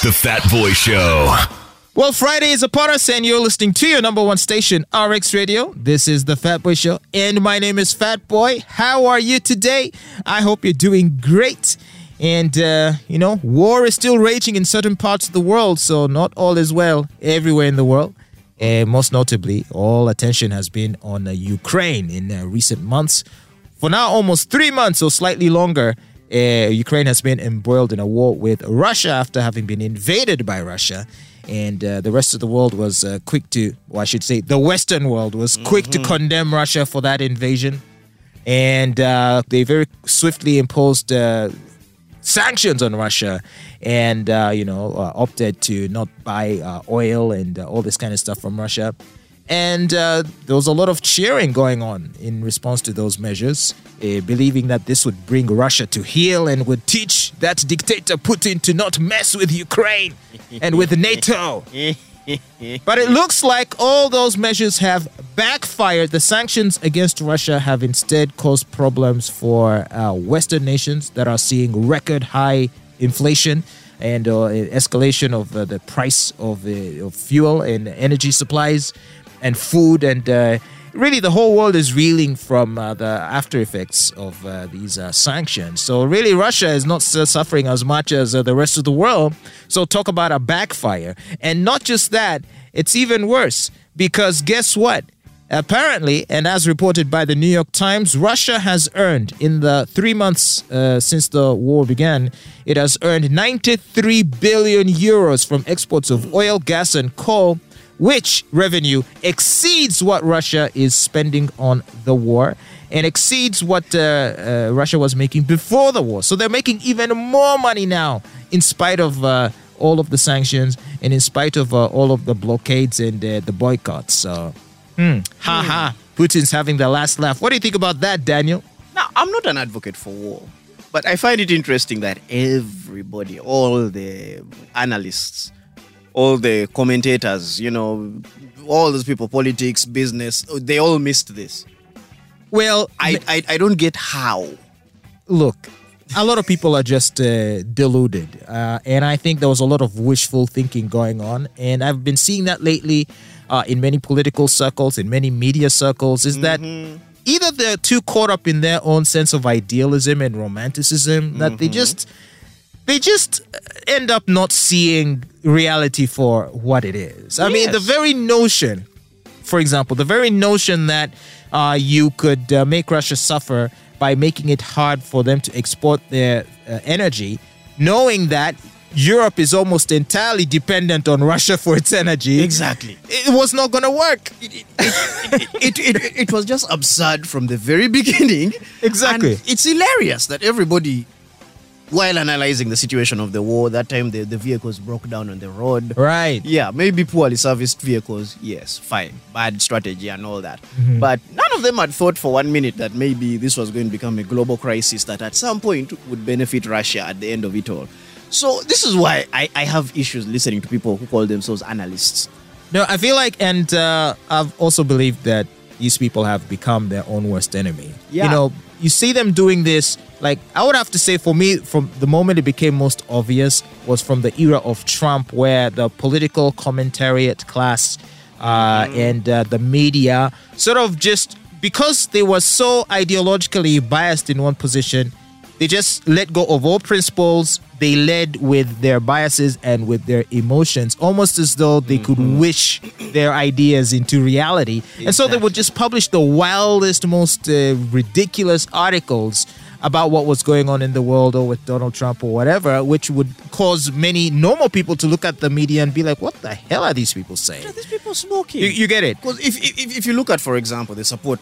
The Fat Boy Show. Well, Friday is upon us, and you're listening to your number one station, RX Radio. This is the Fat Boy Show, and my name is Fat Boy. How are you today? I hope you're doing great. And, uh, you know, war is still raging in certain parts of the world, so not all is well everywhere in the world. And most notably, all attention has been on uh, Ukraine in uh, recent months. For now, almost three months or slightly longer, uh, Ukraine has been embroiled in a war with Russia after having been invaded by Russia. And uh, the rest of the world was uh, quick to, or I should say, the Western world was quick to condemn Russia for that invasion. And uh, they very swiftly imposed uh, sanctions on Russia and, uh, you know, uh, opted to not buy uh, oil and uh, all this kind of stuff from Russia. And uh, there was a lot of cheering going on in response to those measures, uh, believing that this would bring Russia to heel and would teach that dictator Putin to not mess with Ukraine and with NATO. But it looks like all those measures have backfired. The sanctions against Russia have instead caused problems for uh, Western nations that are seeing record high inflation and uh, escalation of uh, the price of, uh, of fuel and energy supplies and food and uh, really the whole world is reeling from uh, the after effects of uh, these uh, sanctions. So really russia is not uh, suffering as much as uh, the rest of the world. So talk about a backfire. And not just that it's even worse because guess what? Apparently, and as reported by the New York Times, Russia has earned in the three months uh, since the war began, it has earned 93 billion euros from exports of oil, gas, and coal, which revenue exceeds what Russia is spending on the war and exceeds what uh, uh, Russia was making before the war. So they're making even more money now, in spite of uh, all of the sanctions and in spite of uh, all of the blockades and uh, the boycotts. So, hmm, ha ha. Putin's having the last laugh. What do you think about that, Daniel? Now, I'm not an advocate for war, but I find it interesting that everybody, all the analysts, all the commentators, you know, all those people, politics, business, they all missed this. Well, I, I, I don't get how. look, a lot of people are just uh, deluded. Uh, and I think there was a lot of wishful thinking going on. And I've been seeing that lately uh, in many political circles, in many media circles, is that either they're too caught up in their own sense of idealism and romanticism that they just they just end up not seeing reality for what it is. I mean, the very notion for example, the very notion that uh, you could uh, make Russia suffer by making it hard for them to export their uh, energy, knowing that Europe is almost entirely dependent on Russia for its energy. Exactly. It was not going to work. It, it, it, it was just absurd from the very beginning. Exactly. And it's hilarious that everybody, while analyzing the situation of the war, that time the, the vehicles broke down on the road. Right. Yeah, maybe poorly serviced vehicles. Yes, fine. Bad strategy and all that. Mm-hmm. But none of them had thought for one minute that maybe this was going to become a global crisis that at some point would benefit Russia at the end of it all. So this is why I, I have issues listening to people who call themselves analysts. No, I feel like, and uh, I've also believed that these people have become their own worst enemy. Yeah. You know, you see them doing this, like, I would have to say for me, from the moment it became most obvious was from the era of Trump, where the political commentariat class uh, and uh, the media sort of just, because they were so ideologically biased in one position, they just let go of all principles. They led with their biases and with their emotions, almost as though they could wish their ideas into reality. And so they would just publish the wildest, most uh, ridiculous articles about what was going on in the world or with Donald Trump or whatever, which would cause many normal people to look at the media and be like, what the hell are these people saying? Are These people smoking. You, you get it? Because if, if, if you look at, for example, the support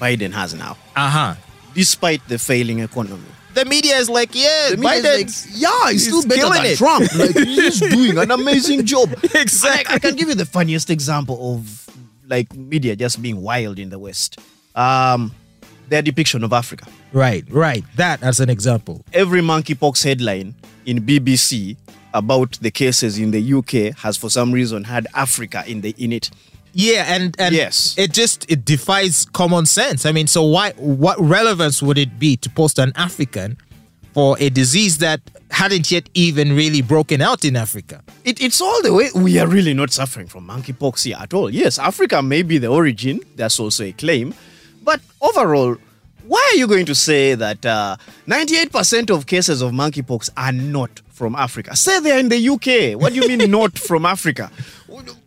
Biden has now, Uh huh. despite the failing economy, The media is like, yeah, the media is Biden's. like, yeah, he's, still better than it. Trump. Like he's doing an amazing job. Exactly. I, I can give you the funniest example of like media just being wild in the West. Um, their depiction of Africa. Right, right. That as an example. Every monkeypox headline in BBC about the cases in the UK has for some reason had Africa in the in it. Yeah, and and Yes. it just it defies common sense. I mean, so why what relevance would it be to post an African for a disease that hadn't yet even really broken out in Africa. It, it's all the way. We are really not suffering from monkeypox here at all. Yes, Africa may be the origin. That's also a claim. But overall, why are you going to say that uh, 98% of cases of monkeypox are not from Africa? Say they're in the UK. What do you mean not from Africa?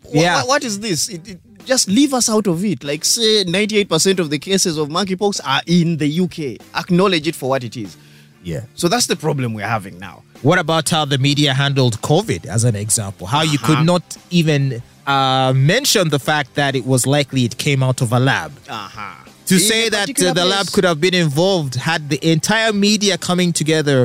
Yeah. wh- what is this? It, it- just leave us out of it. Like, say 98% of the cases of monkeypox are in the UK. Acknowledge it for what it is. Yeah. So that's the problem we're having now. What about how the media handled COVID as an example? How you could Uh-huh. not even uh, mention the fact that it was likely it came out of a lab. Uh-huh. To say that uh, the lab could have been involved had the entire media coming together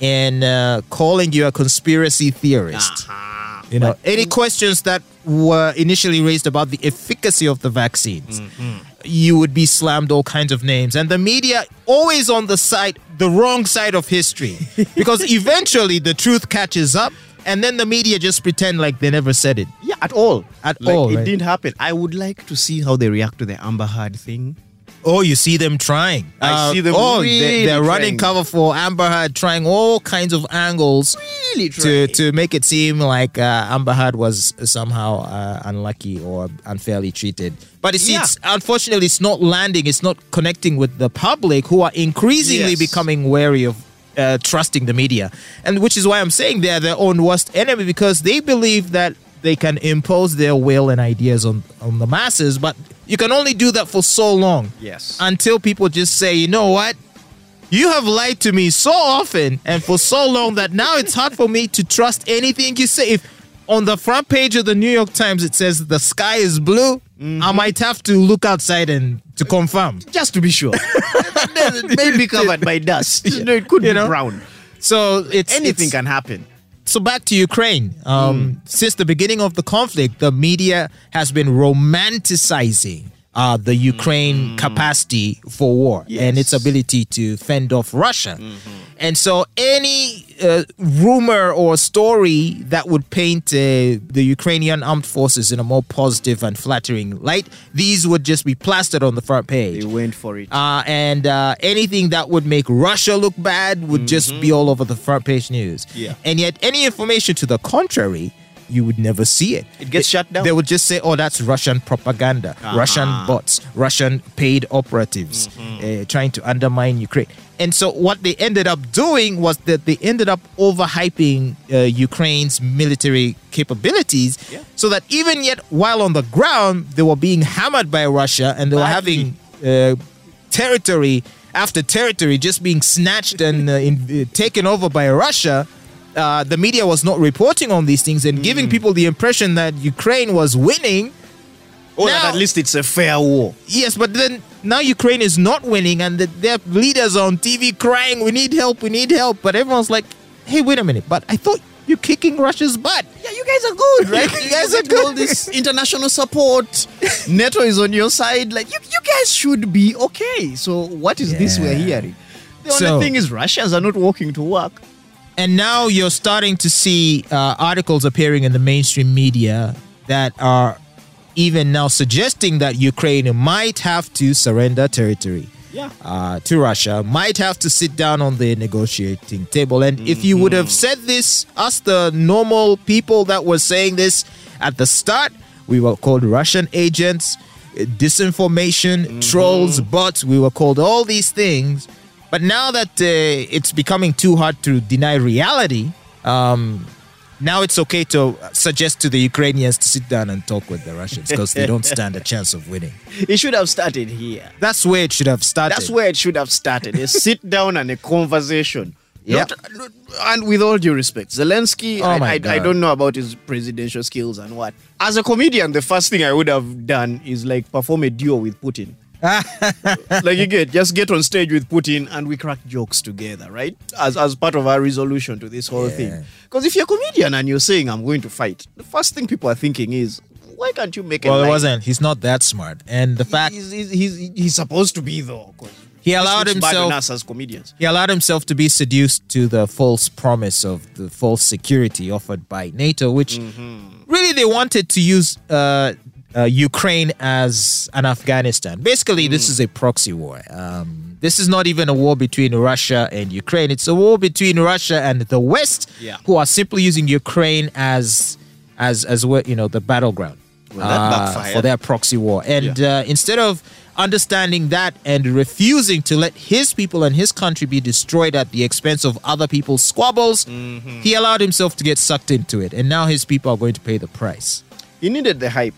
and uh, calling you a conspiracy theorist. Uh-huh. You know, But any questions that were initially raised about the efficacy of the vaccines, Mm-hmm. you would be slammed all kinds of names. And the media always on the side, the wrong side of history. because eventually the truth catches up and then the media just pretend like they never said it. Yeah, at all. At like, all, It right? didn't happen. I would like to see how they react to the Amber Heard thing. Oh, you see them trying. I see them Oh, really they, they're running trying. cover for Amber Heard, trying all kinds of angles Really to to make it seem like uh, Amber Heard was somehow uh, unlucky or unfairly treated. But you see, Yeah. it's, unfortunately, it's not landing. It's not connecting with the public, who are increasingly Yes. becoming wary of. Uh, trusting the media, and which is why I'm saying they're their own worst enemy because they believe that they can impose their will and ideas on on the masses, but you can only do that for so long Yes. until people just say, you know what? You have lied to me so often and for so long that now it's hard for me to trust anything you say. If on the front page of the New York Times it says the sky is blue, mm-hmm. I might have to look outside and to confirm. Just to be sure. it may be covered by dust. You know, it could You be know? brown. So it's Anything it's- can happen. So back to Ukraine. Um, Since the beginning of the conflict, the media has been romanticizing uh, the Ukraine capacity for war and its ability to fend off Russia. And so any uh, rumor or story that would paint uh, the Ukrainian armed forces in a more positive and flattering light, these would just be plastered on the front page. They went for it. Uh, and uh, anything that would make Russia look bad would just be all over the front page news. Yeah. And yet, any information to the contrary, you would never see it. It gets They- shut down. They would just say, "Oh, that's Russian propaganda, Russian bots, Russian paid operatives uh, trying to undermine Ukraine." And so, what they ended up doing was that they ended up overhyping uh, Ukraine's military capabilities, Yeah. so that even yet, while on the ground, they were being hammered by Russia, and they were Badly. having uh, territory after territory just being snatched and uh, in, taken over by Russia. Uh, the media was not reporting on these things and giving people the impression that Ukraine was winning. or that at least it's a fair war. Yes, but then now Ukraine is not winning, and the, their leaders are on TV crying, "We need help, we need help." But everyone's like, "Hey, wait a minute! But I thought you're kicking Russia's butt." Yeah, you guys are good, right? You guys are get all this international support. NATO is on your side. Like you, you guys should be okay. So what is this we're hearing? The only So- thing is Russians are not walking to work. And now you're starting to see uh, articles appearing in the mainstream media that are even now suggesting that Ukraine might have to surrender territory. Yeah. Uh, to Russia, might have to sit down on the negotiating table. And if you would have said this, us, the normal people that were saying this at the start, we were called Russian agents, disinformation, trolls, bots. We were called all these things. But now that uh, it's becoming too hard to deny reality, um, now it's okay to suggest to the Ukrainians to sit down and talk with the Russians because they don't stand a chance of winning. It should have started here. That's where it should have started. That's where it should have started. A sit down and a conversation. Yeah. Not- and with all due respect, Zelensky, Oh I, I, I don't know about his presidential skills and what. As a comedian, the first thing I would have done is like perform a duo with Putin. like you get, just get on stage with Putin and we crack jokes together, right? As as part of our resolution to this whole Yeah. thing. Because if you're a comedian and you're saying I'm going to fight, the first thing people are thinking is, why can't you make a well, it wasn't. He's not that smart. And the fact He's, he's, he's, he's supposed to be though. He allowed looks bad on himself- us as comedians. he allowed himself to be seduced to the false promise of the false security offered by NATO, which Mm-hmm. really they wanted to use uh, uh, Ukraine as an Afghanistan. Basically, this is a proxy war. Um, this is not even a war between Russia and Ukraine. It's a war between Russia and the West, Yeah. who are simply using Ukraine as as as you know the battleground Well, uh, for their proxy war. And uh, instead of understanding that and refusing to let his people and his country be destroyed at the expense of other people's squabbles, Mm-hmm. he allowed himself to get sucked into it. And now his people are going to pay the price. He needed the hype,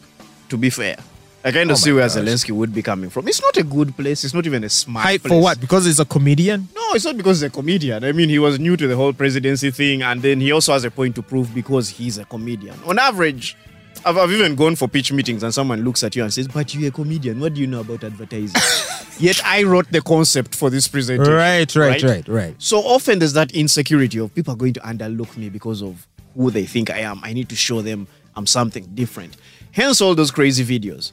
to be fair. I kind of Oh see where gosh. Zelensky would be coming from. It's not a good place. It's not even a smart Hype place. for what? Because he's a comedian? No, it's not because he's a comedian. I mean, he was new to the whole presidency thing, and then he also has a point to prove because he's a comedian. On average, I've, I've even gone for pitch meetings, and someone looks at you and says, "But you're a comedian. What do you know about advertising?" Yet I wrote the concept for this presentation. Right, right, right, right. So often there's that insecurity of people are going to underlook me because of who they think I am. I need to show them I'm something different. Hence all those crazy videos.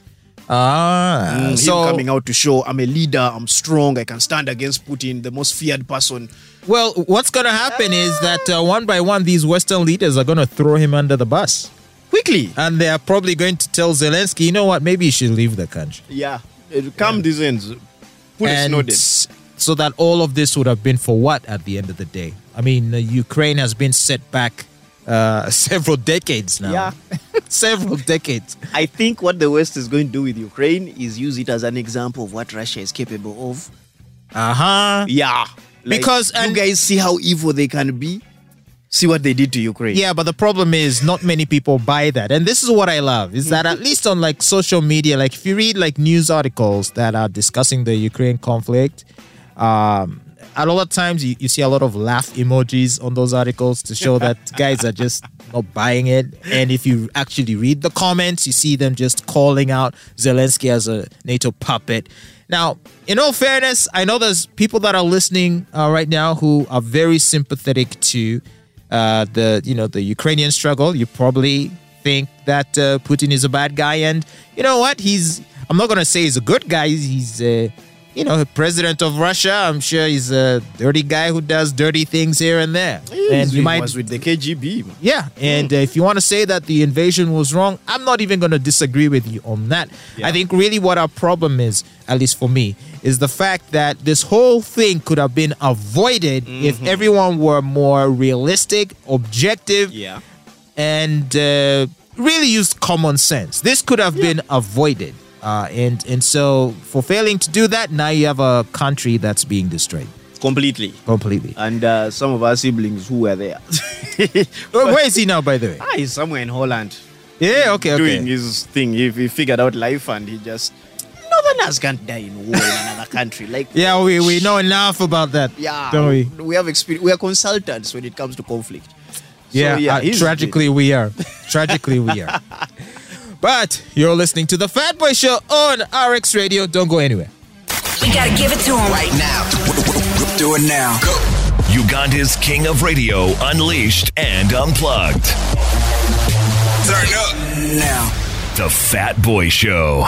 Ah, Mm, him coming out to show I'm a leader, I'm strong, I can stand against Putin, the most feared person. well, what's going to happen is that uh, one by one, these Western leaders are going to throw him under the bus. Quickly. And they are probably going to tell Zelensky, you know what, maybe you should leave the country. Yeah. It come these ends. Put it and in. so that all of this would have been for what at the end of the day? I mean, uh, Ukraine has been set back uh, several decades now. Yeah. Several decades. I think what the West is going to do with Ukraine is use it as an example of what Russia is capable of. Uh huh. Yeah. Like, Because- you guys see how evil they can be. See what they did to Ukraine. Yeah, but the problem is not many people buy that. And this is what I love is that at least on like social media, like if you read like news articles that are discussing the Ukraine conflict, um, a lot of times you, you see a lot of laugh emojis on those articles to show that guys are just not buying it. And if you actually read the comments, you see them just calling out Zelensky as a NATO puppet. Now, in all fairness, I know there's people that are listening uh, right now who are very sympathetic to uh, the you know the Ukrainian struggle. You probably think that uh, Putin is a bad guy, and you know what? He's I'm not gonna say he's a good guy. He's uh, you know president of Russia. I'm sure he's a dirty guy who does dirty things here and there. and you might was with the KGB. yeah, and uh, if you want to say that the invasion was wrong, I'm not even going to disagree with you on that. I think really what our problem is, at least for me, is the fact that this whole thing could have been avoided if everyone were more realistic, objective, Yeah. and uh, really used common sense. This could have been avoided. Uh, and and so for failing to do that, now you have a country that's being destroyed Completely. completely. And uh, some of our siblings who were there. Where where is he now, by the way? ah, he's somewhere in Holland. Yeah, okay, okay. doing his thing. He, he figured out life and he just. Northerners can't die in war in another country. Like, Yeah, we, we know enough about that. yeah, Don't we? we have experience. We are consultants when it comes to conflict. So, Yeah, uh, tragically we are. Tragically we are. But you're listening to the Fat Boy Show on RX Radio. Don't go anywhere. We gotta give it to him right now. Do it now. Go. Uganda's King of Radio Unleashed and Unplugged. Turn up now. The Fat Boy Show.